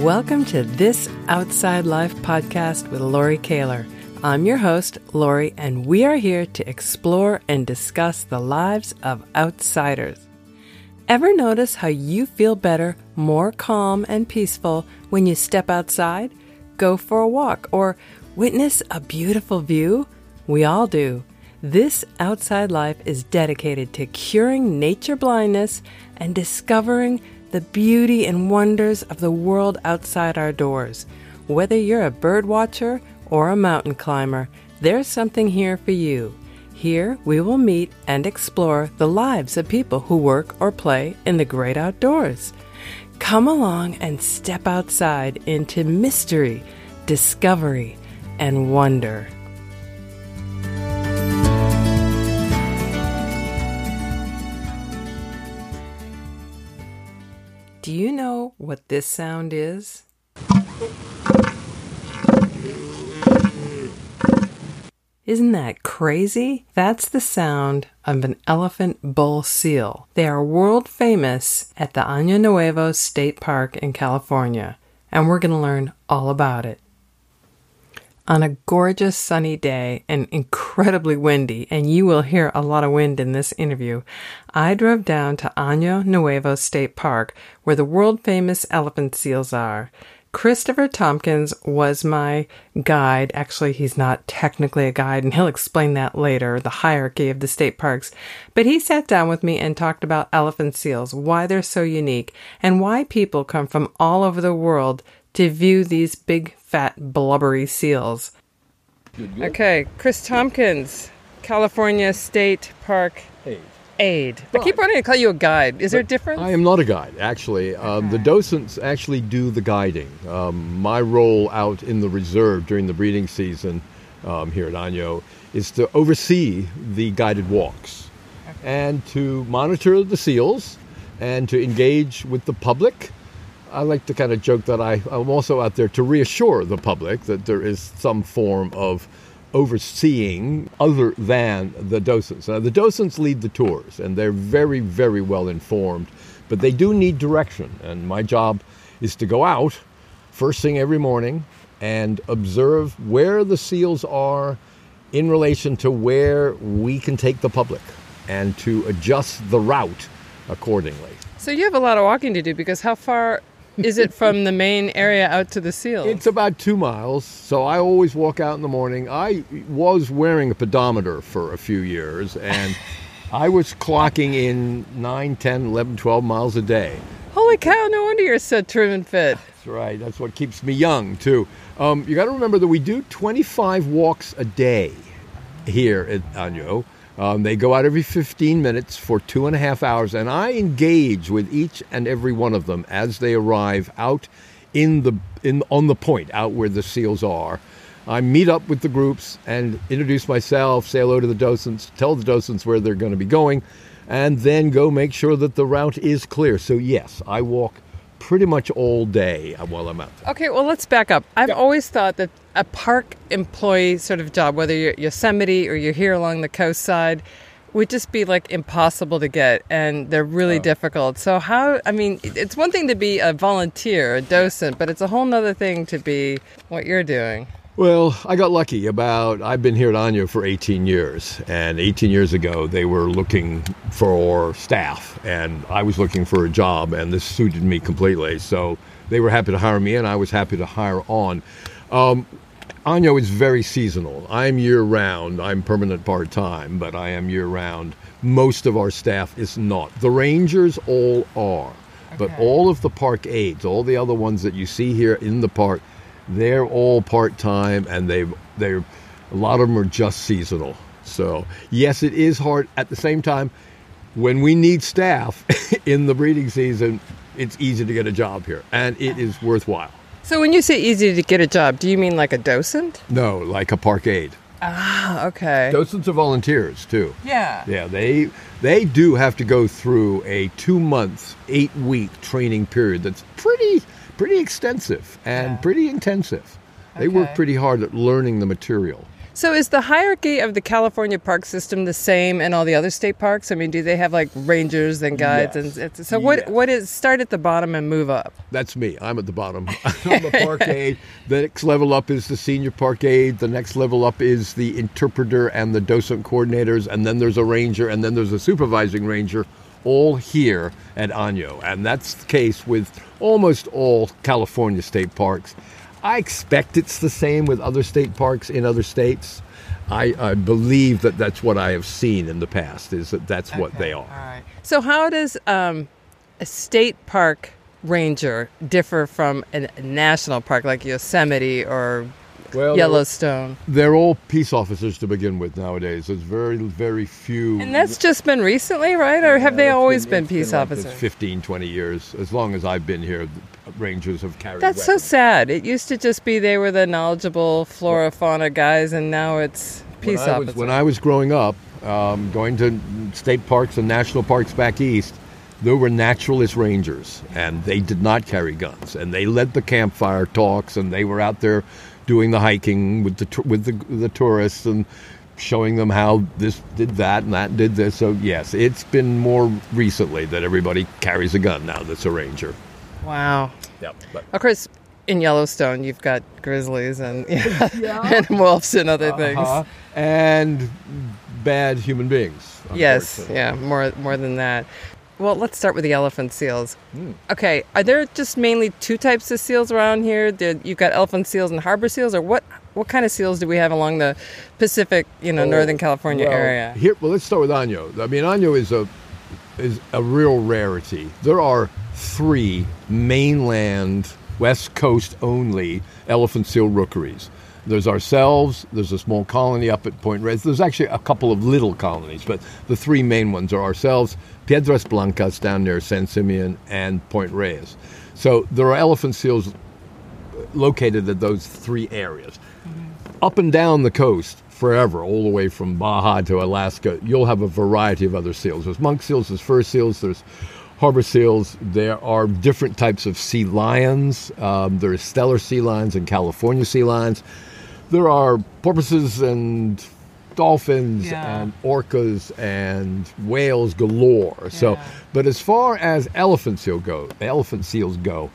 Welcome to this Outside Life podcast with Lori Kaler. I'm your host, Lori, and we are here to explore and discuss the lives of outsiders. Ever notice how you feel better, more calm and peaceful when you step outside, go for a walk, or witness a beautiful view? We all do. This outside life is dedicated to curing nature blindness and discovering the beauty and wonders of the world outside our doors. Whether you're a bird watcher or a mountain climber, there's something here for you. Here we will meet and explore the lives of people who work or play in the great outdoors. Come along and step outside into mystery, discovery, and wonder. Do you know what this sound is? Isn't that crazy? That's the sound of an elephant bull seal. They are world famous at the Año Nuevo State Park in California, and we're going to learn all about it. On a gorgeous sunny day and incredibly windy, and you will hear a lot of wind in this interview, I drove down to Año Nuevo State Park, where the world famous elephant seals are. Christopher Tompkins was my guide. Actually, he's not technically a guide, and he'll explain that later, the hierarchy of the state parks. But he sat down with me and talked about elephant seals, why they're so unique, and why people come from all over the world to view these big, fat, blubbery seals. Okay, Chris Tompkins, California State Park Hey. Aid. I keep wanting to call you a guide. Is there a difference? I am not a guide, actually. Um, the docents actually do the guiding. Um, my role out in the reserve during the breeding season um, here at Año is to oversee the guided walks and to monitor the seals and to engage with the public. I like to kind of joke that I, I'm also out there to reassure the public that there is some form of overseeing other than the docents. Now, the docents lead the tours, and they're very, very well informed, but they do need direction. And my job is to go out first thing every morning and observe where the seals are in relation to where we can take the public and to adjust the route accordingly. so you have a lot of walking to do because how far is it from the main area out to the seals? It's about two miles, so I always walk out in the morning. I was wearing a pedometer for a few years, and I was clocking in 9, 10, 11, 12 miles a day. Holy cow, no wonder you're so trim and fit. That's right. That's what keeps me young, too. Um, you got to remember that we do 25 walks a day here at Año. Um, they go out every 15 minutes for two and a half hours, and I engage with each and every one of them as they arrive out in the in on the point, out where the seals are. I meet up with the groups and introduce myself, say hello to the docents, tell the docents where they're going to be going, and then go make sure that the route is clear. So yes, I walk pretty much all day while I'm out there. Okay, well, let's back up. I've always thought that a park employee sort of job, whether you're at Yosemite or you're here along the coast side, would just be like impossible to get and they're really oh. difficult. So, how, I mean, it's one thing to be a volunteer, a docent, but it's a whole nother thing to be what you're doing. Well, I got lucky about I've been here at Año for 18 years and 18 years ago they were looking for staff and I was looking for a job and this suited me completely. So they were happy to hire me and I was happy to hire on. Um, Año is very seasonal. I'm year round. I'm permanent part time, but I am year round. Most of our staff is not. The rangers all are, but all of the park aides, all the other ones that you see here in the park, they're all part time, and they they're a lot of them are just seasonal. So yes, it is hard. At the same time, when we need staff in the breeding season, it's easy to get a job here, and it is worthwhile. So, when you say easy to get a job, do you mean like a docent? No, like a park aide. Ah, okay. Docents are volunteers too. Yeah. Yeah, they they do have to go through a two month, eight week training period that's pretty pretty extensive and Yeah. pretty intensive. They work pretty hard at learning the material. So is the hierarchy of the California park system the same in all the other state parks? I mean, do they have like rangers and guides Yes. and it's, so what Yes. what is start at the bottom and move up? That's me. I'm at the bottom. I'm a park aide. The next level up is the senior park aide. The next level up is the interpreter and the docent coordinators. And then there's a ranger, and then there's a supervising ranger, all here at Año. And that's the case with almost all California state parks. I expect it's the same with other state parks in other states. I, I believe that that's what I have seen in the past, is that that's what they are. All right. So how does um, a state park ranger differ from a national park like Yosemite or Well, Yellowstone? They're all peace officers to begin with nowadays. There's very, very few. And that's just been recently, right? Or have they Yeah, it's always been, it's peace this officers? 15, 20 years. As long as I've been here, Rangers have carried That's so sad. It used to just be they were the knowledgeable flora fauna guys, and now it's peace when I was, officers. when I was growing up, um, going to state parks and national parks back east, there were naturalist rangers, and they did not carry guns, and they led the campfire talks, and they were out there doing the hiking with the with the, the tourists and showing them how this did that and that did this. So yes, it's been more recently that everybody carries a gun now. That's a ranger. wow. Yep. But Of course, in Yellowstone, you've got grizzlies and yeah, and wolves and other things. Uh-huh. and bad human beings. Yes, yeah, more more than that. Well, let's start with the elephant seals. Hmm. Okay, are there just mainly two types of seals around here? Did you've got elephant seals and harbor seals, or what? What kind of seals do we have along the Pacific, you know, Northern California Oh, Well, area? Here, well, let's start with Año. I mean, Año is a is a real rarity. There are three mainland West Coast only elephant seal rookeries. There's ourselves. There's a small colony up at Point Reyes. There's actually a couple of little colonies, but the three main ones are ourselves, Piedras Blancas down near San Simeon, and Point Reyes. So there are elephant seals located at those three areas. Up and down the coast, forever, all the way from Baja to Alaska, you'll have a variety of other seals. There's monk seals, there's fur seals, there's harbor seals. There are different types of sea lions. Um, there's Steller sea lions and California sea lions. There are porpoises and dolphins Yeah. and orcas and whales galore. So, but as far as elephant seal go, elephant seals go,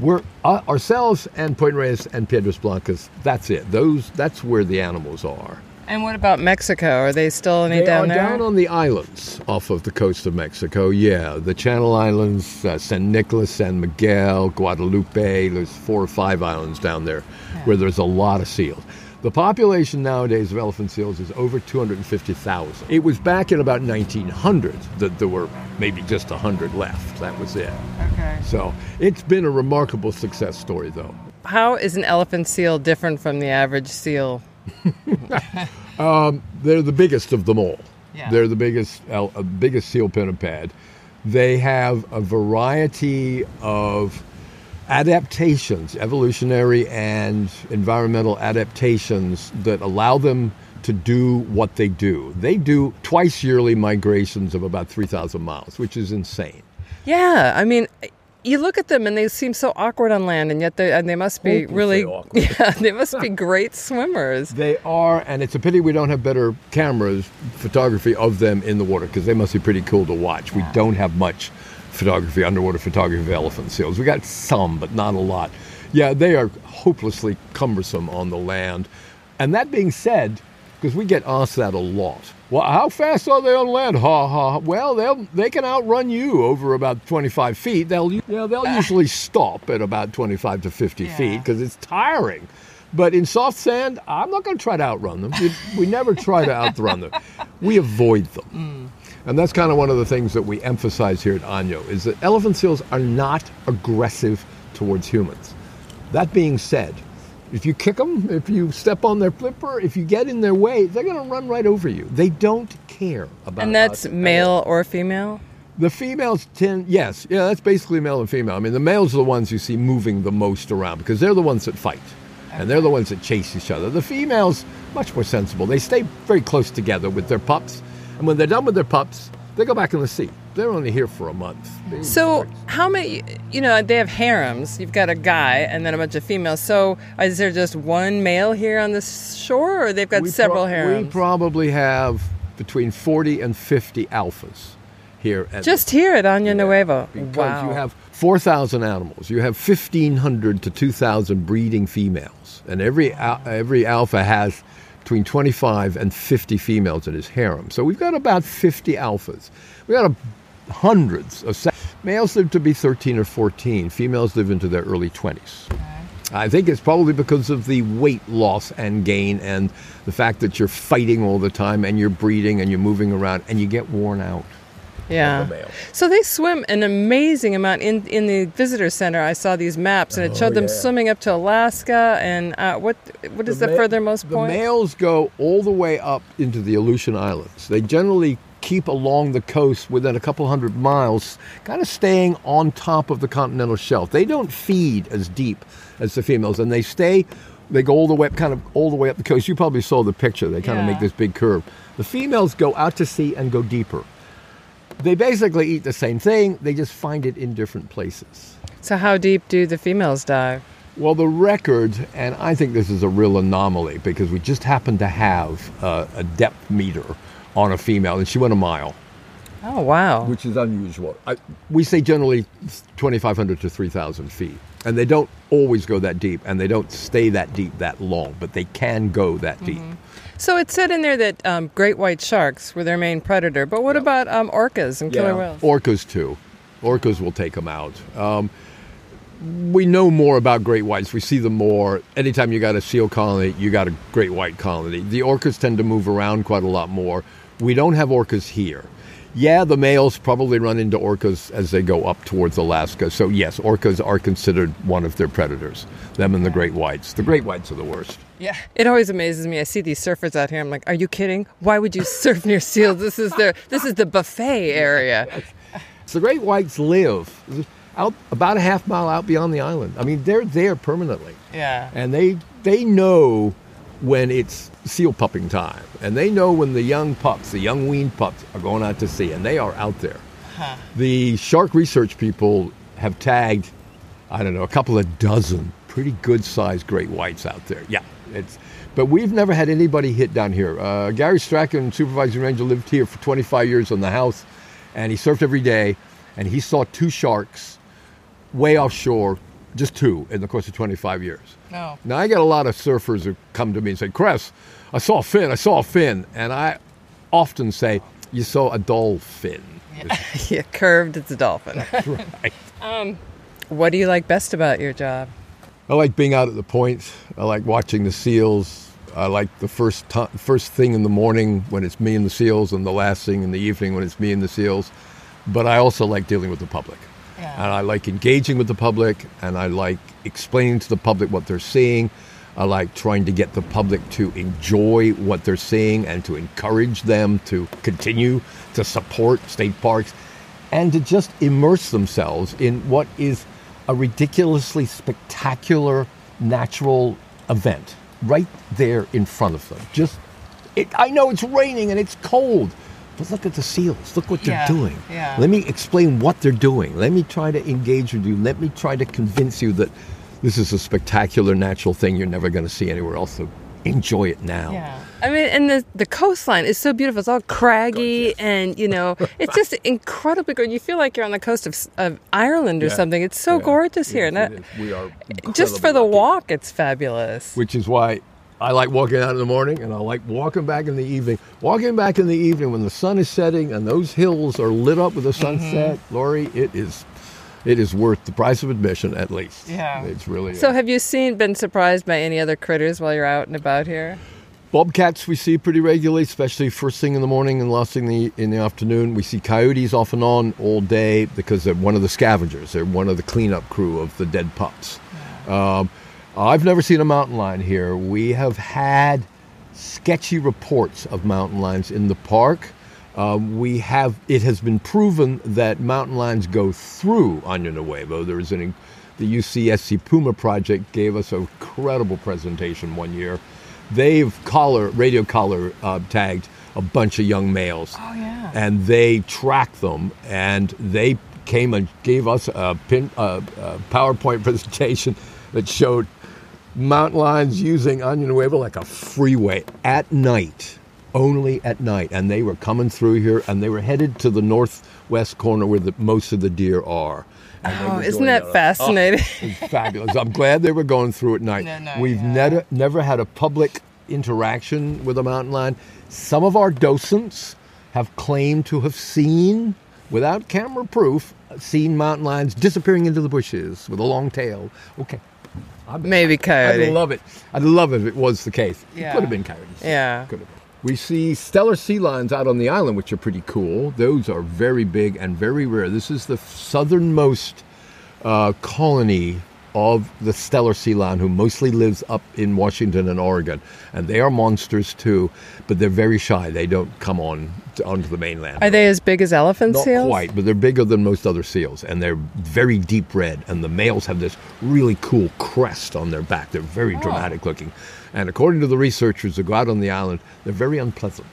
we're uh, ourselves and Point Reyes and Piedras Blancas. That's it. Those that's where the animals are. And what about Mexico? Are they still any They down there? down on the islands off of the coast of Mexico. Yeah, the Channel Islands, uh, San Nicolas, San Miguel, Guadalupe. There's four or five islands down there where there's a lot of seals. The population nowadays of elephant seals is over 250,000. It was back in about 1900 that there were maybe just 100 left. That was it. okay. So it's been a remarkable success story, though. How is an elephant seal different from the average seal? They're the biggest of them all. Yeah. They're the biggest, uh, biggest seal pinniped. They have a variety of adaptations, evolutionary and environmental adaptations that allow them to do what they do. They do twice yearly migrations of about 3,000 miles, which is insane. Yeah, I mean, you look at them and they seem so awkward on land, and yet they and they must be Hopelessly really awkward. yeah, they must be great swimmers. They are, and it's a pity we don't have better cameras, photography of them in the water, because they must be pretty cool to watch. We don't have much photography, underwater photography of elephant seals. We got some, but not a lot. Yeah, they are hopelessly cumbersome on the land. And that being said, because we get asked that a lot. Well, how fast are they on land? Ha ha. Well, they'll they can outrun you over about 25 feet. They'll you know, they'll ah. usually stop at about 25 to 50 Yeah. feet because it's tiring. But in soft sand, I'm not going to try to outrun them. We, we never try to outrun them. We avoid them. Mm. And that's kind of one of the things that we emphasize here at Año is that elephant seals are not aggressive towards humans. That being said, if you kick them, if you step on their flipper, if you get in their way, they're going to run right over you. They don't care about And that's male or female. The females tend, yes, yeah, that's basically male and female. I mean, the males are the ones you see moving the most around because they're the ones that fight, and they're the ones that chase each other. The females, much more sensible. They stay very close together with their pups, and when they're done with their pups, they go back in the sea. they're only here for a month. So, how many, you know, they have harems. You've got a guy and then a bunch of females. So, uh, is there just one male here on the shore, or they've got we several pro- harems? We probably have between 40 and 50 alphas here. At just here at Año Nuevo. because wow. you have 4,000 animals. You have 1,500 to 2,000 breeding females. And every, al- every alpha has between 25 and 50 females in his harem. So we've got about 50 alphas. We've got a, hundreds of males live to be 13 or 14. Females live into their early 20s. I think it's probably because of the weight loss and gain and the fact that you're fighting all the time and you're breeding and you're moving around and you get worn out. Yeah. the. So they swim an amazing amount in in the visitor center. I saw these maps and it showed them Oh, yeah. swimming up to Alaska and uh, what what is the, ma- furthermost the point? The males go all the way up into the Aleutian Islands. They generally keep along the coast within a couple hundred miles, kind of staying on top of the continental shelf. They don't feed as deep as the females, and they stay. They go all the way, kind of all the way up the coast. You probably saw the picture. They kind of make this big curve. The females go out to sea and go deeper. They basically eat the same thing. They just find it in different places. so how deep do the females dive? Well, the record, and I think this is a real anomaly because we just happened to have uh, a depth meter on a female, and she went a mile, Oh wow. which is unusual. I, we say generally 2,500 to 3,000 feet, and they don't always go that deep, and they don't stay that deep that long, but they can go that deep. So it said in there that um, great white sharks were their main predator, but what about um, orcas and killer whales? Orcas too. Orcas will take them out. Um, we know more about great whites. We see them more. Anytime you got a seal colony, you got a great white colony. The orcas tend to move around quite a lot more. We don't have orcas here. Yeah, the males probably run into orcas as they go up towards Alaska. So yes, orcas are considered one of their predators. Them and the great whites. The great whites are the worst. Yeah. It always amazes me. I see these surfers out here. I'm like, are you kidding? Why would you surf near seals? This is their this is the buffet area. So the great whites live out about a half mile out beyond the island. I mean, they're there permanently. Yeah. and they they know when it's seal pupping time, and they know when the young pups, the young weaned pups, are going out to sea, and they are out there. The shark research people have tagged, I don't know, a couple of dozen pretty good sized great whites out there. Yeah, it's. But we've never had anybody hit down here. Uh, Gary Strachan, supervising ranger, lived here for 25 years on the house, and he surfed every day, and he saw two sharks way offshore, just two in the course of 25 years. No. Now I get a lot of surfers who come to me and say, "Cress, I saw a fin. I saw a fin," and I often say, "You saw a dolphin." yeah, curved. It's a dolphin. right. what do you like best about your job? I like being out at the point. I like watching the seals. I like the first first thing in the morning when it's me and the seals, and the last thing in the evening when it's me and the seals. But I also like dealing with the public. Yeah. And I like engaging with the public, and I like explaining to the public what they're seeing. I like trying to get the public to enjoy what they're seeing and to encourage them to continue to support state parks and to just immerse themselves in what is a ridiculously spectacular natural event right there in front of them. Just, it, I know it's raining and it's cold, but look at the seals. Look what they're doing. yeah. Let me explain what they're doing. Let me try to engage with you. Let me try to convince you that this is a spectacular natural thing you're never going to see anywhere else. So enjoy it now. Yeah. I mean, and the the coastline is so beautiful. It's all craggy, and you know, it's just incredibly good. You feel like you're on the coast of, of Ireland or Yeah. something. It's so Yeah. gorgeous here, Yes, and it that, we are just for the lucky. walk, it's fabulous. which is why I like walking out in the morning and I like walking back in the evening. Walking back in the evening when the sun is setting and those hills are lit up with the sunset, mm-hmm. Lori, it is it is worth the price of admission at least. Yeah. It's really So, have you seen been surprised by any other critters while you're out and about here? Bobcats we see pretty regularly, especially first thing in the morning and last thing in the, in the afternoon. We see coyotes off and on all day because they're one of the scavengers. They're one of the cleanup crew of the dead pups. Um, I've never seen a mountain lion here. We have had sketchy reports of mountain lions in the park. Um, we have it has been proven that mountain lions go through Año Nuevo. There is an the UCSC Puma project gave us a credible presentation one year. They've collar radio collar uh, tagged a bunch of young males. Oh, yeah. And they tracked them, and they came and gave us a, pin, a, a PowerPoint presentation that showed mountain lions using Año Nuevo like a freeway at night, only at night. And they were coming through here, and they were headed to the northwest corner where the, most of the deer are. Oh, isn't that fascinating? Oh, it's fabulous. I'm glad they were going through at night. No, no, We've yeah. never never had a public interaction with a mountain lion. Some of our docents have claimed to have seen, without camera proof, seen mountain lions disappearing into the bushes with a long tail. Okay. Maybe coyote. I'd love it. I'd love it if it was the case. Yeah. It could have been coyotes. Yeah. Could have been. We see Steller sea lions out on the island, which are pretty cool. Those are very big and very rare. This is the southernmost uh, colony of the Steller sea lion, who mostly lives up in Washington and Oregon, and they are monsters too. But they're very shy. They don't come on to, onto the mainland. Are they as big as elephant Not seals? quite, but they're bigger than most other seals, and they're very deep red. And the males have this really cool crest on their back. They're very oh. dramatic looking. And according to the researchers who go out on the island, they're very unpleasant.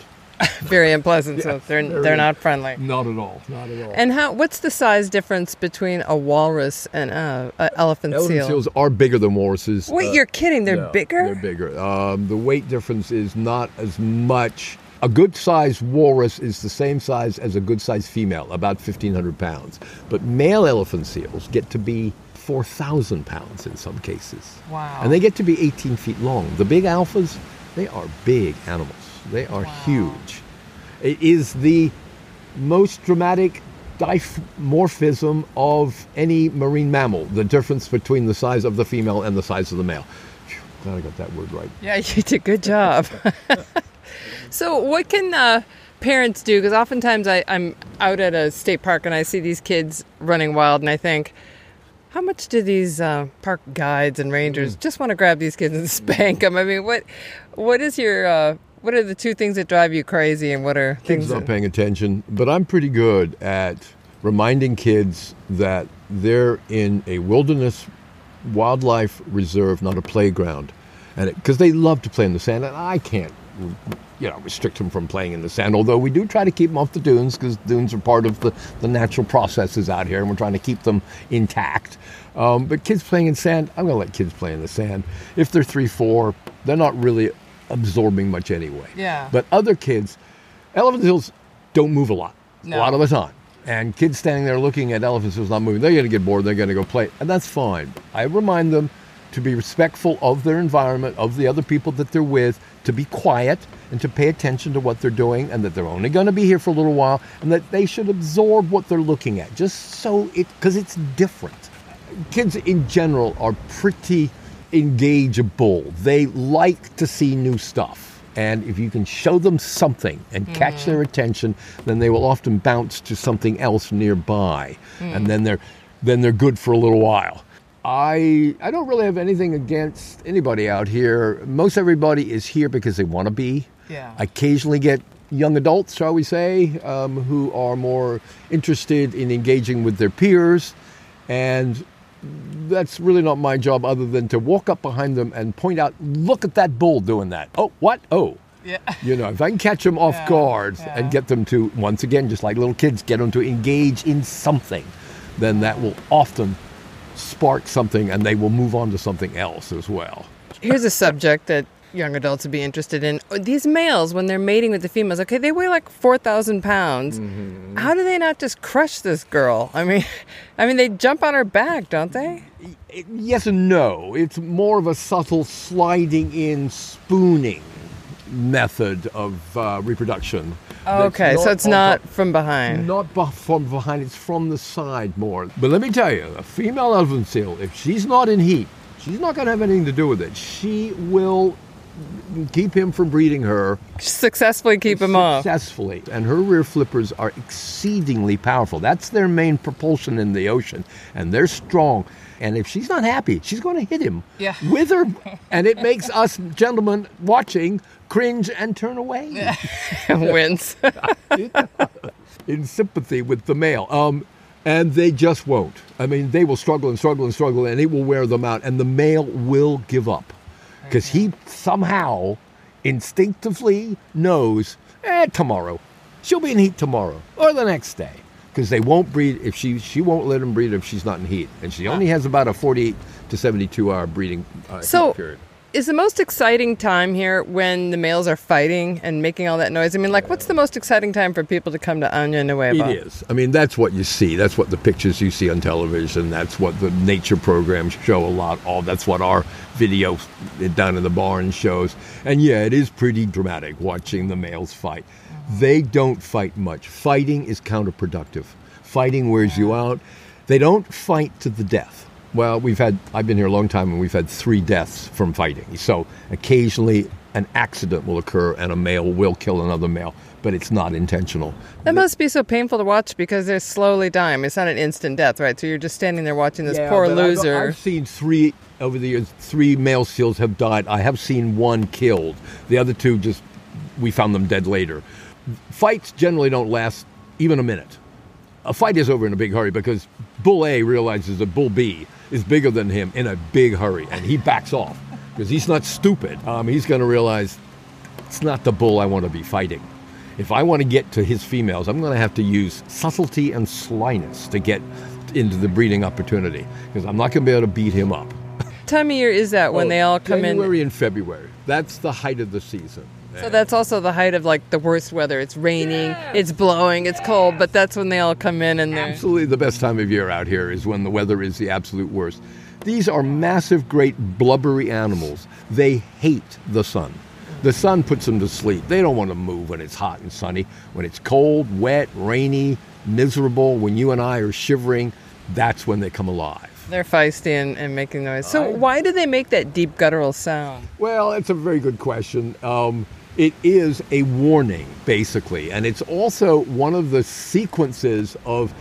Very unpleasant, so they're very- they're not friendly. Not at all. Not at all. And how? What's the size difference between a walrus and a, a elephant, Elephant seal? seals are bigger than walruses. Wait, Uh, you're kidding? They're yeah, bigger. They're bigger. Um, the weight difference is not as much. A good sized walrus is the same size as a good sized female, about 1,500 pounds. But male elephant seals get to be 4,000 pounds in some cases. Wow. And they get to be 18 feet long. The big alphas, they are big animals. They are huge. It is the most dramatic dimorphism of any marine mammal, the difference between the size of the female and the size of the male. Glad I got that word right. Yeah, you did a good job. so, what can uh, parents do? Because oftentimes I, I'm out at a state park and I see these kids running wild, and I think, how much do these uh, park guides and rangers just want to grab these kids and spank them? I mean, what what is your uh, what are the two things that drive you crazy, and what are things? Kids not That, paying attention, but I'm pretty good at reminding kids that they're in a wilderness wildlife reserve, not a playground, and because they love to play in the sand, and I can't, you know, restrict them from playing in the sand. Although we do try to keep them off the dunes because dunes are part of the, the natural processes out here, and we're trying to keep them intact. Um, but kids playing in sand, I'm going to let kids play in the sand. If they're three, four, they're not really absorbing much anyway. Yeah. But other kids, elephant seals don't move a lot, No. a lot of the time. And kids standing there looking at elephant seals not moving, they're going to get bored. They're going to go play, and that's fine. I remind them to be respectful of their environment, of the other people that they're with, to be quiet and to pay attention to what they're doing, and that they're only going to be here for a little while, and that they should absorb what they're looking at, just so it because it's different kids in general are pretty engageable. They like to see new stuff. And if you can show them something and catch their attention, then they will often bounce to something else nearby. And then they're then they're good for a little while. I I don't really have anything against anybody out here. Most everybody is here because they want to be. Yeah. I occasionally get young adults, shall we say, um, who are more interested in engaging with their peers, and that's really not my job other than to walk up behind them and point out, look at that bull doing that. Oh, what? Oh. yeah. You know, if I can catch them off Yeah, guard yeah. and get them to, once again, just like little kids, get them to engage in something, then that will often spark something and they will move on to something else as well. Here's a subject that young adults would be interested in. These males, when they're mating with the females, okay, they weigh like four thousand pounds. Mm-hmm. How do they not just crush this girl? I mean, I mean, they jump on her back, don't they? Yes and no. It's more of a subtle sliding in, spooning method of uh, reproduction. Okay, so it's not from behind. Not bu- from behind, it's from the side more. But let me tell you, a female elephant seal, if she's not in heat, she's not going to have anything to do with it. She will keep him from breeding her Successfully keep him off. successfully. And her rear flippers are exceedingly powerful. That's their main propulsion in the ocean, and they're strong. And if she's not happy, she's going to hit him Yeah. with her, and it makes us gentlemen watching cringe and turn away And Wins. in sympathy with the male. Um, and they just won't. I mean, they will struggle and struggle and struggle, and it will wear them out. And the male will give up because he somehow instinctively knows Eh, tomorrow. She'll be in heat tomorrow or the next day because they won't breed if she she won't let them breed if she's not in heat, and she only has about a 48 to 72 hour breeding uh, So- period. Is the most exciting time here when the males are fighting and making all that noise? I mean, like, what's the most exciting time for people to come to Año Nuevo? It is. I mean, that's what you see. That's what the pictures you see on television. That's what the nature programs show a lot of. That's what our video down in the barn shows. And yeah, it is pretty dramatic watching the males fight. They don't fight much. Fighting is counterproductive. Fighting wears you out. They don't fight to the death. Well, we've had, I've been here a long time and we've had three deaths from fighting. So occasionally an accident will occur and a male will kill another male, but it's not intentional. That must be so painful to watch because they're slowly dying. It's not an instant death, right? So you're just standing there watching this Yeah, poor but I've- loser. I've, seen three over the years. Three male seals have died. I have seen one killed. The other two just we found them dead later. Fights generally don't last even a minute. A fight is over in a big hurry because Bull A realizes that Bull B is bigger than him in a big hurry, and he backs off because he's not stupid. Um, he's going to realize it's not the bull I want to be fighting. If I want to get to his females, I'm going to have to use subtlety and slyness to get into the breeding opportunity because I'm not going to be able to beat him up. time of year is that when Oh, they all come in? January and February. That's the height of the season. So that's also the height of like the worst weather. It's raining, it's blowing, it's cold, but that's when they all come in and they're. Absolutely the best time of year out here is when the weather is the absolute worst. These are massive, great, blubbery animals. They hate the sun. The sun puts them to sleep. They don't want to move when it's hot and sunny. When it's cold, wet, rainy, miserable, when you and I are shivering, that's when they come alive. They're feisty and, and making noise. So why do they make that deep guttural sound? Well, it's a very good question. Um, it is a warning, basically, and it's also one of the sequences of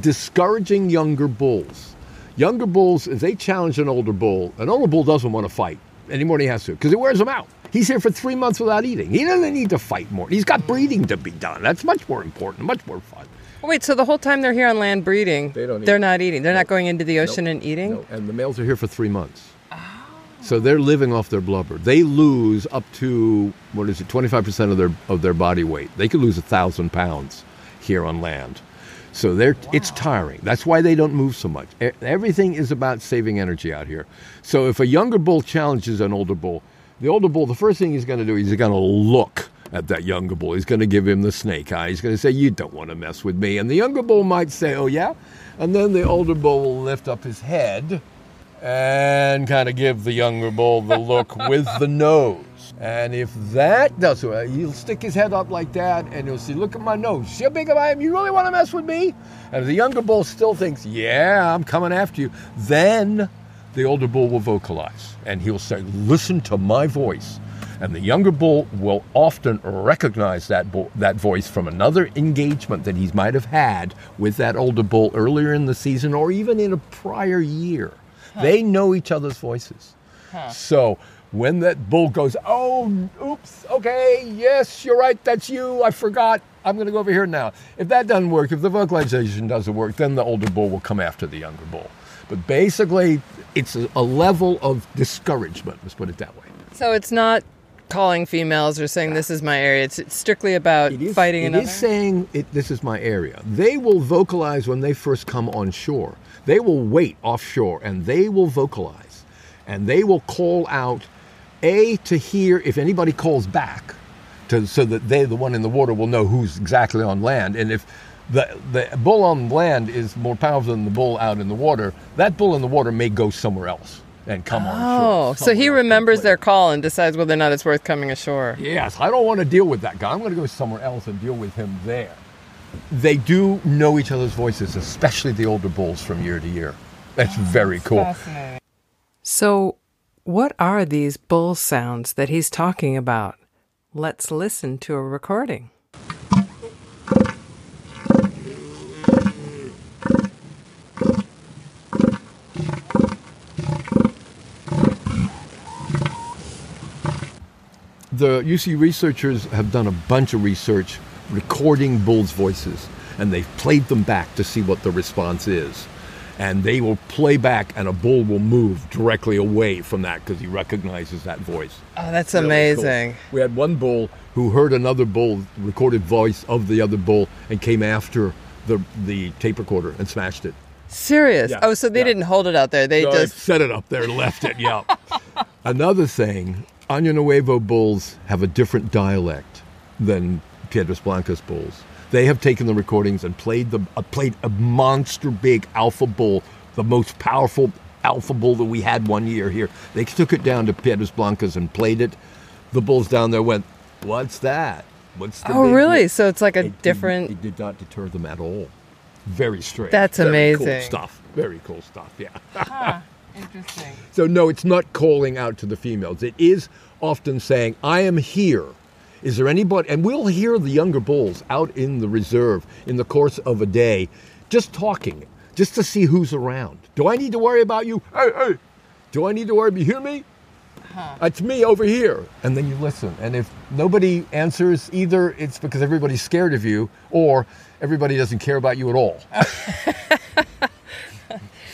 discouraging younger bulls. Younger bulls, if they challenge an older bull, an older bull doesn't want to fight anymore than he has to because it wears him out. He's here for three months without eating. He doesn't need to fight more. He's got breeding to be done. That's much more important, much more fun. Wait, so the whole time they're here on land breeding, They don't eat. are not eating. They're not going into the ocean and eating. No, and the males are here for three months. So they're living off their blubber. They lose up to what is it, twenty five percent of their of their body weight. They could lose a thousand pounds here on land. So they're it's tiring. That's why they don't move so much. Everything is about saving energy out here. So if a younger bull challenges an older bull, the older bull, the first thing he's going to do is he's going to look at that younger bull. He's going to give him the snake eye. He's going to say, "You don't want to mess with me." And the younger bull might say, "Oh yeah," and then the older bull will lift up his head and kind of give the younger bull the look with the nose. And if that does it, he'll stick his head up like that and he'll see, look at my nose. See how big of I am? You really want to mess with me? And if the younger bull still thinks, yeah, I'm coming after you, then the older bull will vocalize and he'll say, listen to my voice. And the younger bull will often recognize that, bull, that voice from another engagement that he might have had with that older bull earlier in the season or even in a prior year. They know each other's voices. So when that bull goes, oh, oops, okay, yes, you're right, that's you, I forgot, I'm going to go over here now. If that doesn't work, if the vocalization doesn't work, then the older bull will come after the younger bull. But basically, it's a, a level of discouragement, let's put it that way. So it's not calling females or saying this is my area. It's, it's strictly about It is, fighting it another. is saying it, this is my area. They will vocalize when they first come on shore. They will wait offshore and they will vocalize. And they will call out, A, to hear if anybody calls back, to, so that they, the one in the water, will know who's exactly on land. And if the, the bull on land is more powerful than the bull out in the water, that bull in the water may go somewhere else and come on shore. oh, so he remembers their call and decides whether or not it's worth coming ashore. Yes, I don't want to deal with that guy. I'm going to go somewhere else and deal with him there. They do know each other's voices, especially the older bulls from year to year. That's oh, very cool. So, what are these bull sounds that he's talking about? Let's listen to a recording. The UC researchers have done a bunch of research recording bulls' voices, and they've played them back to see what the response is. and they will play back, and a bull will move directly away from that because he recognizes that voice. Oh, that's Really cool. amazing. We had one bull who heard another bull recorded voice of the other bull and came after the the tape recorder and smashed it. Serious. Yeah, Oh, so they yeah. didn't hold it out there. They No, just set it up there and left it. Yeah. Another thing, Año Nuevo bulls have a different dialect than Piedras Blancas bulls. They have taken the recordings and played the uh, played a monster big alpha bull, the most powerful alpha bull that we had one year here. They took it down to Piedras Blancas and played it. The bulls down there went, "What's that? What's the Oh, big really? deal?" So it's like a It didn't- different- It did not deter them at all. Very strange. That's Very cool amazing. stuff. Very cool stuff. Yeah. Interesting. So no, it's not calling out to the females. It is often saying, "I am here." Is there anybody? And we'll hear the younger bulls out in the reserve in the course of a day, just talking, just to see who's around. Do I need to worry about you? Hey, hey. Do I need to worry? You hear me? Uh-huh. It's me over here. And then you listen. And if nobody answers, either it's because everybody's scared of you, or everybody doesn't care about you at all.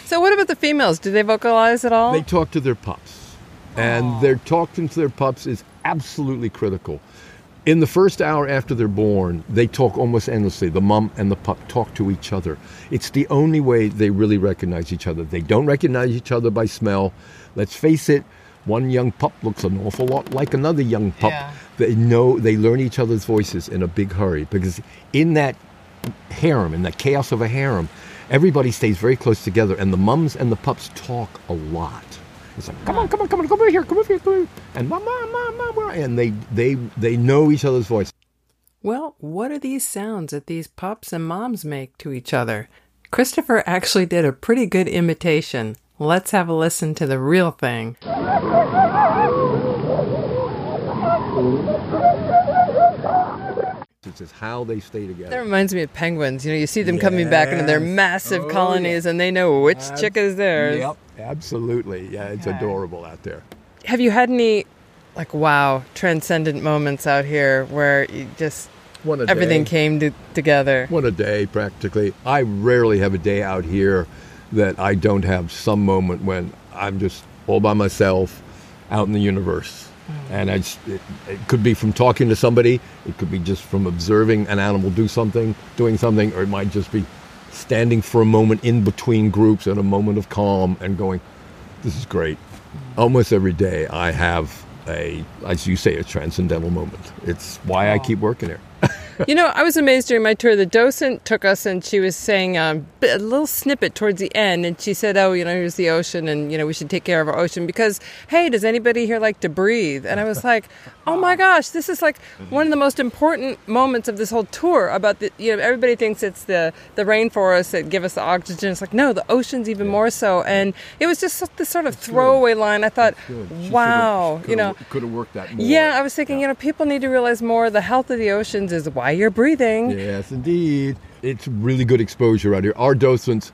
So what about the females? Do they vocalize at all? They talk to their pups, and their talking to their pups is absolutely critical. In the first hour after they're born, they talk almost endlessly. The mom and the pup talk to each other. It's the only way they really recognize each other. They don't recognize each other by smell. Let's face it, one young pup looks an awful lot like another young pup. Yeah. They know they learn each other's voices in a big hurry because in that harem, in the chaos of a harem, everybody stays very close together, and the mums and the pups talk a lot. It's like, come on, come on, come on, come over here, come over here, come over here, and mama, mama, mama, and they they they know each other's voice. Well, what are these sounds that these pups and moms make to each other? Christopher actually did a pretty good imitation. Let's have a listen to the real thing. It's just how they stay together. That reminds me of penguins. You know, you see them coming back into their Yes. massive Oh, colonies and they know which chick is theirs. Yep, absolutely. Yeah, it's Okay. adorable out there. Have you had any, like, wow, transcendent moments out here where you just One a everything day. came to, together? one a day practically. I rarely have a day out here that I don't have some moment when I'm just all by myself out in the universe. And it, it could be from talking to somebody, it could be just from observing an animal do something, doing something, or it might just be standing for a moment in between groups at a moment of calm and going, this is great. Almost every day I have a, as you say, a transcendental moment. It's why I keep working here. You know, I was amazed during my tour. The docent took us and she was saying um, a little snippet towards the end, and she said, "Oh, you know, here's the ocean, and you know, we should take care of our ocean because, hey, does anybody here like to breathe?" And I was like, "Oh my gosh, this is like one of the most important moments of this whole tour." About the, you know, everybody thinks it's the the rainforests that give us the oxygen. It's like, no, the ocean's even more so. And it was just this sort of throwaway line. I thought, wow, you know. could have worked that more. Yeah, I was thinking, you know, people need to realize more the health of the oceans is you're breathing. Yes, indeed. It's really good exposure out here. Our docents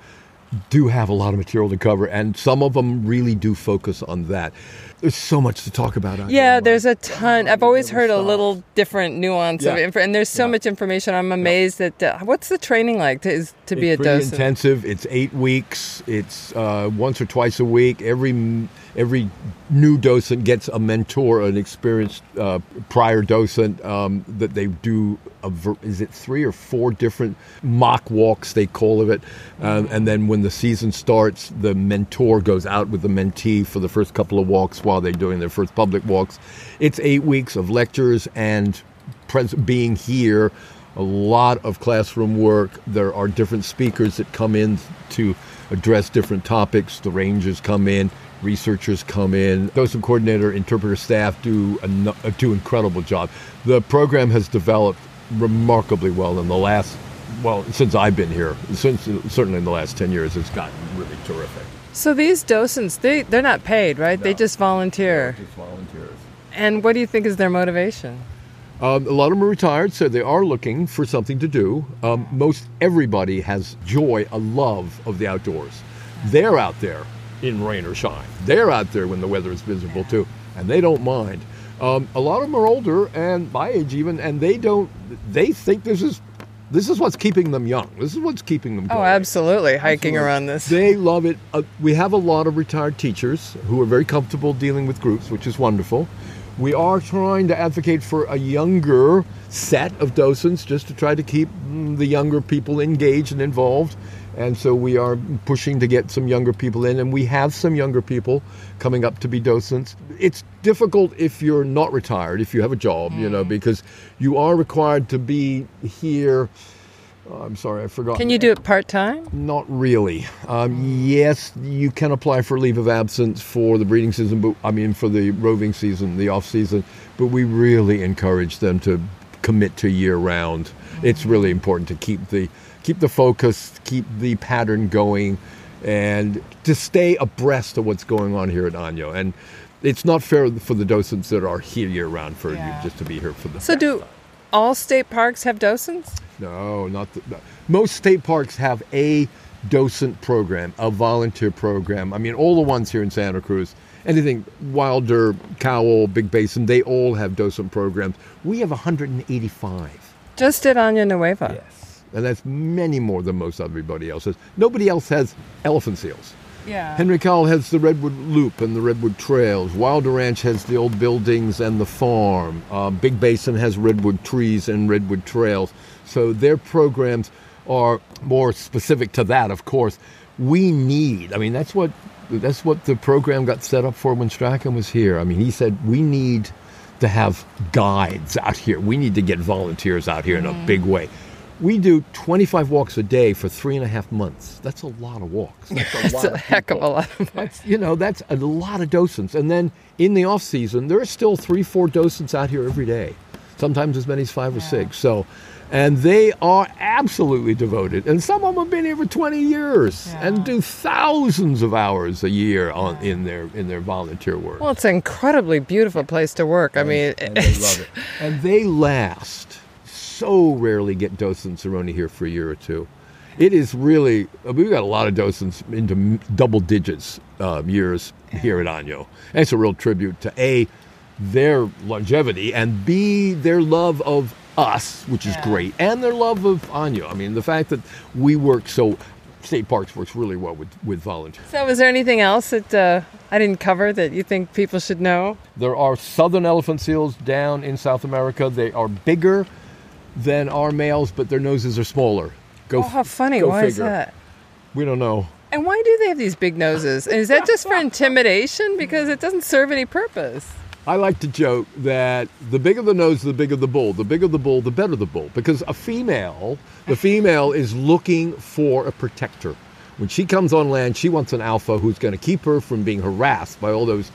do have a lot of material to cover, and some of them really do focus on that. There's so much to talk about out here. Yeah, Mike. there's a ton. I've always heard a little different nuance of Yeah. info, and there's so Yeah. much information. I'm amazed that. Uh, what's the training like to is, to be it's a pretty docent? intensive. It's eight weeks. It's uh, once or twice a week. Every every new docent gets a mentor, an experienced uh, prior docent um, that they do. A, is it three or four different mock walks they call it, um, and then when the season starts, the mentor goes out with the mentee for the first couple of walks while they're doing their first public walks. It's eight weeks of lectures and pres- being here, a lot of classroom work. There are different speakers that come in to address different topics. The rangers come in, researchers come in. Docent coordinator, interpreter staff do a, do incredible job. The program has developed remarkably well in the last, well, since I've been here. Since certainly in the last ten years, it's gotten really terrific. So these docents, they they're not paid, right? They just volunteer. Just volunteers. And what do you think is their motivation? Um, a lot of them are retired, so they are looking for something to do. Um, most everybody has joy, a love of the outdoors. They're out there in rain or shine. They're out there when the weather is miserable too, and they don't mind. Um, a lot of them are older and my age even, and they don't. They think this is this is what's keeping them young. This is what's keeping them. Oh, absolutely, hiking Absolutely. around this. They love it. Uh, we have a lot of retired teachers who are very comfortable dealing with groups, which is wonderful. We are trying to advocate for a younger set of docents just to try to keep mm, the younger people engaged and involved. And so we are pushing to get some younger people in, and we have some younger people coming up to be docents. It's difficult if you're not retired, if you have a job, you know, because you are required to be here. oh, I'm sorry, I forgot. Can you do it part time? Not really. Um, yes, you can apply for leave of absence for the breeding season, but I mean for the roving season, the off season. But we really encourage them to commit to year round. It's really important to keep the keep the focus, keep the pattern going, and to stay abreast of what's going on here at Año. And it's not fair for the docents that are here year round for Yeah. you just to be here for the. So, do all state parks have docents? No, not the, no. most state parks have a docent program, a volunteer program. I mean, all the ones here in Santa Cruz, anything Wilder, Cowell, Big Basin, they all have docent programs. We have 185. Just at Año Nuevo. Yes, and that's many more than most everybody else has. Nobody else has elephant seals. Yeah. Henry Cowell has the Redwood Loop and the Redwood Trails. Wilder Ranch has the old buildings and the farm. Uh, Big Basin has redwood trees and redwood trails. So their programs are more specific to that. Of course, we need. I mean, that's what that's what the program got set up for when Strachan was here. I mean, he said we need to have guides out here. We need to get volunteers out here in a big way. We do 25 walks a day for three and a half months. That's a lot of walks. That's a, It's lot a of heck of a lot of That's you know that's a lot of docents, and then in the off season there are still three, four docents out here every day, sometimes as many as five or six. So, and they are absolutely devoted, and some of them have been here for twenty years Yeah. and do thousands of hours a year on in their in their volunteer work. Well, it's an incredibly beautiful place to work. I mean, and they love it, and they last. So rarely get docents are here for a year or two. It is really we've got a lot of docents into double digits uh, years here at Año. And it's a real tribute to a their longevity and b their love of us, which is Yeah. great, and their love of Año. I mean, the fact that we work so. State Parks works really well with, with volunteers. So, is there anything else that uh, I didn't cover that you think people should know? There are southern elephant seals down in South America. They are bigger than our males, but their noses are smaller. Go, Oh, how funny! go Why is figure. that? We don't know. And why do they have these big noses? And is that just for intimidation? Because it doesn't serve any purpose. I like to joke that the bigger the nose, the bigger the bull. The bigger the bull, the better the bull. Because a female, the female is looking for a protector. When she comes on land, she wants an alpha who's going to keep her from being harassed by all those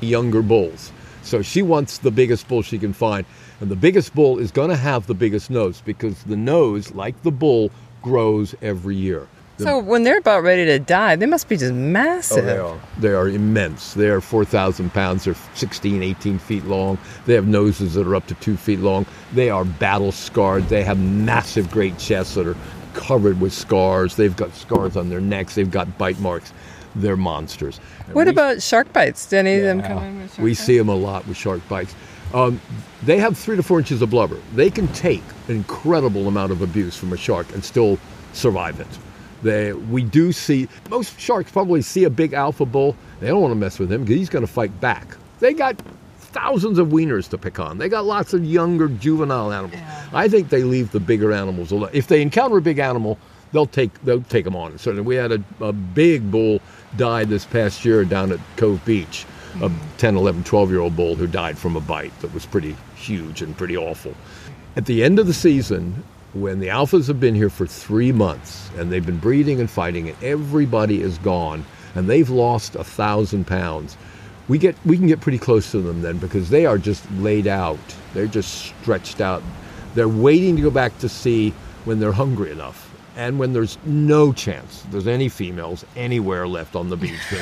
younger bulls. So she wants the biggest bull she can find. And the biggest bull is going to have the biggest nose because the nose, like the bull, grows every year. The- So, when they're about ready to die, they must be just massive. Oh, they are. They are immense. They are 4,000 pounds. They're 16, 18 feet long. They have noses that are up to two feet long. They are battle scarred. They have massive, great chests that are covered with scars. They've got scars on their necks. They've got bite marks. They're monsters. And What we- about shark bites? Do any of them come in with shark We bites? see them a lot with shark bites. Um, they have three to four inches of blubber. They can take an incredible amount of abuse from a shark and still survive it. They, we do see most sharks probably see a big alpha bull. They don't want to mess with him because he's going to fight back. They got thousands of weaners to pick on. They got lots of younger juvenile animals. I think they leave the bigger animals alone. If they encounter a big animal, they'll take they'll take them on. Certainly, we had a, a big bull died this past year down at Cove Beach, a 10, 11, 12 year old bull who died from a bite that was pretty huge and pretty awful. At the end of the season, when the alphas have been here for three months and they've been breeding and fighting, and everybody is gone, and they've lost a thousand pounds, we get we can get pretty close to them then because they are just laid out. They're just stretched out. They're waiting to go back to sea when they're hungry enough. And when there's no chance there's any females anywhere left on the beach in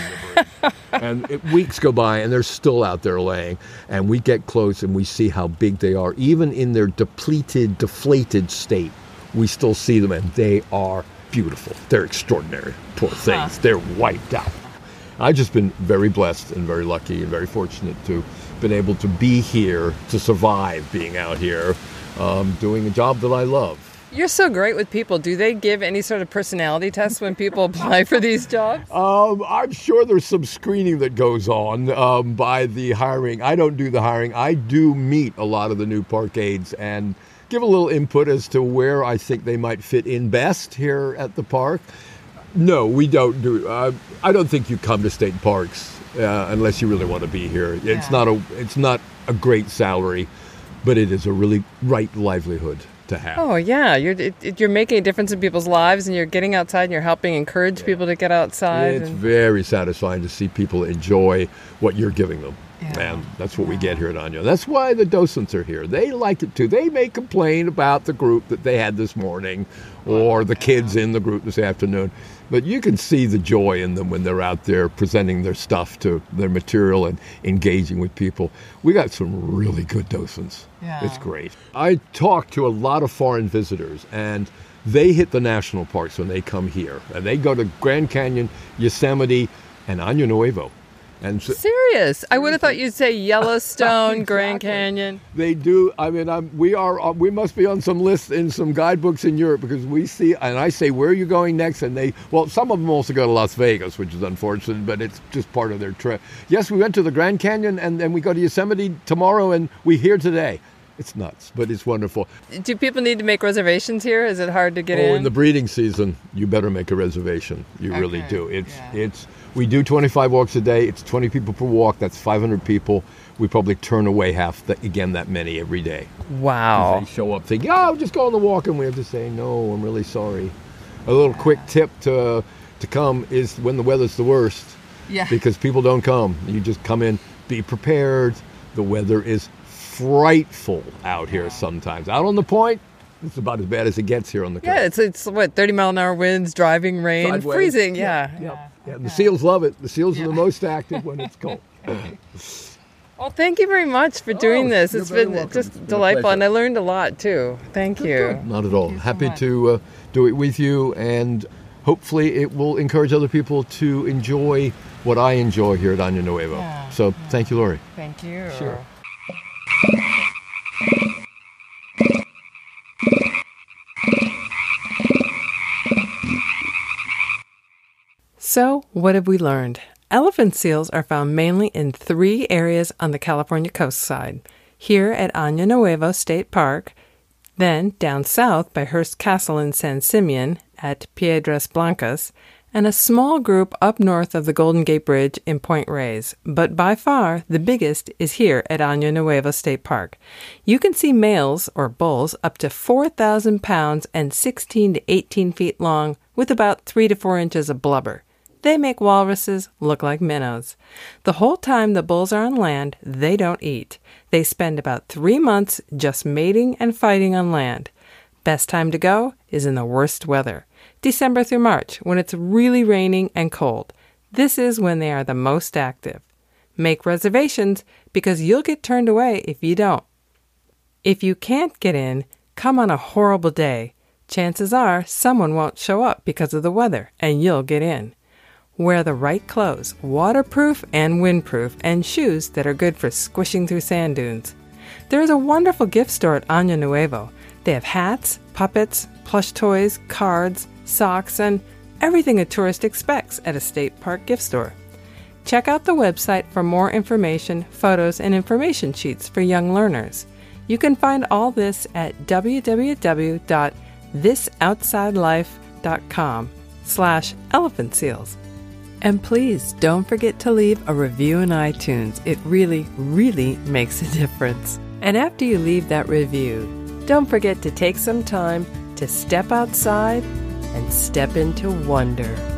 the and it, weeks go by and they're still out there laying. And we get close and we see how big they are. Even in their depleted, deflated state, we still see them and they are beautiful. They're extraordinary. Poor things. They're wiped out. I've just been very blessed and very lucky and very fortunate to been able to be here to survive being out here, um, doing a job that I love. You're so great with people. Do they give any sort of personality test when people apply for these jobs? Um, I'm sure there's some screening that goes on um, by the hiring. I don't do the hiring. I do meet a lot of the new park aides and give a little input as to where I think they might fit in best here at the park. No, we don't do. Uh, I don't think you come to state parks uh, unless you really want to be here. It's Yeah. not a. It's not a great salary, but it is a really right livelihood to have. Oh yeah, you're it, it- you're making a difference in people's lives, and you're getting outside, and you're helping encourage people to get outside. It's and- very satisfying to see people enjoy what you're giving them. Yeah. And that's what we get here at Año. That's why the docents are here. They like it too. They may complain about the group that they had this morning or the kids in the group this afternoon. But you can see the joy in them when they're out there presenting their stuff to their material and engaging with people. We got some really good docents. Yeah. It's great. I talk to a lot of foreign visitors and they hit the national parks when they come here. And they go to Grand Canyon, Yosemite, and Año Nuevo. And so Serious? I would have thought you'd say Yellowstone, Grand Canyon. they do. I mean, I'm, we are. uh, We must be on some list in some guidebooks in Europe because we see. And I say, where are you going next? And they, well, some of them also go to Las Vegas, which is unfortunate, but it's just part of their trip. Yes, we went to the Grand Canyon, and then we go to Yosemite tomorrow, and we here today. It's nuts, but it's wonderful. Do people need to make reservations here? Is it hard to get oh, in? in the breeding season, you better make a reservation. You really do. It's yeah. it's we do 25 walks a day. It's 20 people per walk. That's 500 people. We probably turn away half the, again that many every day. wow. They show up thinking, "Oh, just go on the walk," and we have to say, "No, I'm really sorry." A little quick tip to to come is when the weather's the worst, Yeah. because people don't come. You just come in, be prepared. The weather is frightful out here sometimes. Out on the point, it's about as bad as it gets here on the coast. Yeah, it's it's what thirty mile an hour winds, driving rain, Sideways. freezing. Yeah. Yeah, yeah. The seals love it. The seals are the most active when it's cold. Well, thank you very much for doing Oh, this. you're It's very been welcome. just It's been a delightful, and I learned a lot too. Thank you. Not at all. you so Happy to uh, do it with you, and hopefully it will encourage other people to enjoy what I enjoy here at Año Nuevo. Yeah, So thank you, Lori. Thank you. Sure. So, what have we learned? Elephant seals are found mainly in three areas on the California coast side. Here at Año Nuevo State Park, then down south by Hearst Castle in San Simeon at Piedras Blancas, and a small group up north of the Golden Gate Bridge in Point Reyes. But by far, the biggest is here at Año Nuevo State Park. You can see males, or bulls, up to 4,000 pounds and 16 to 18 feet long with about 3 to 4 inches of blubber. They make walruses look like minnows. The whole time the bulls are on land, they don't eat. They spend about three months just mating and fighting on land. Best time to go is in the worst weather, December through March, when it's really raining and cold. This is when they are the most active. Make reservations because you'll get turned away if you don't. If you can't get in, come on a horrible day. Chances are someone won't show up because of the weather and you'll get in. Wear the right clothes, waterproof and windproof, and shoes that are good for squishing through sand dunes. There is a wonderful gift store at Año Nuevo. They have hats, puppets, plush toys, cards, socks, and everything a tourist expects at a state park gift store. Check out the website for more information, photos, and information sheets for young learners. You can find all this at www.thisoutsidelife.com slash elephant seals. And please don't forget to leave a review in iTunes. It really, really makes a difference. And after you leave that review, don't forget to take some time to step outside and step into wonder.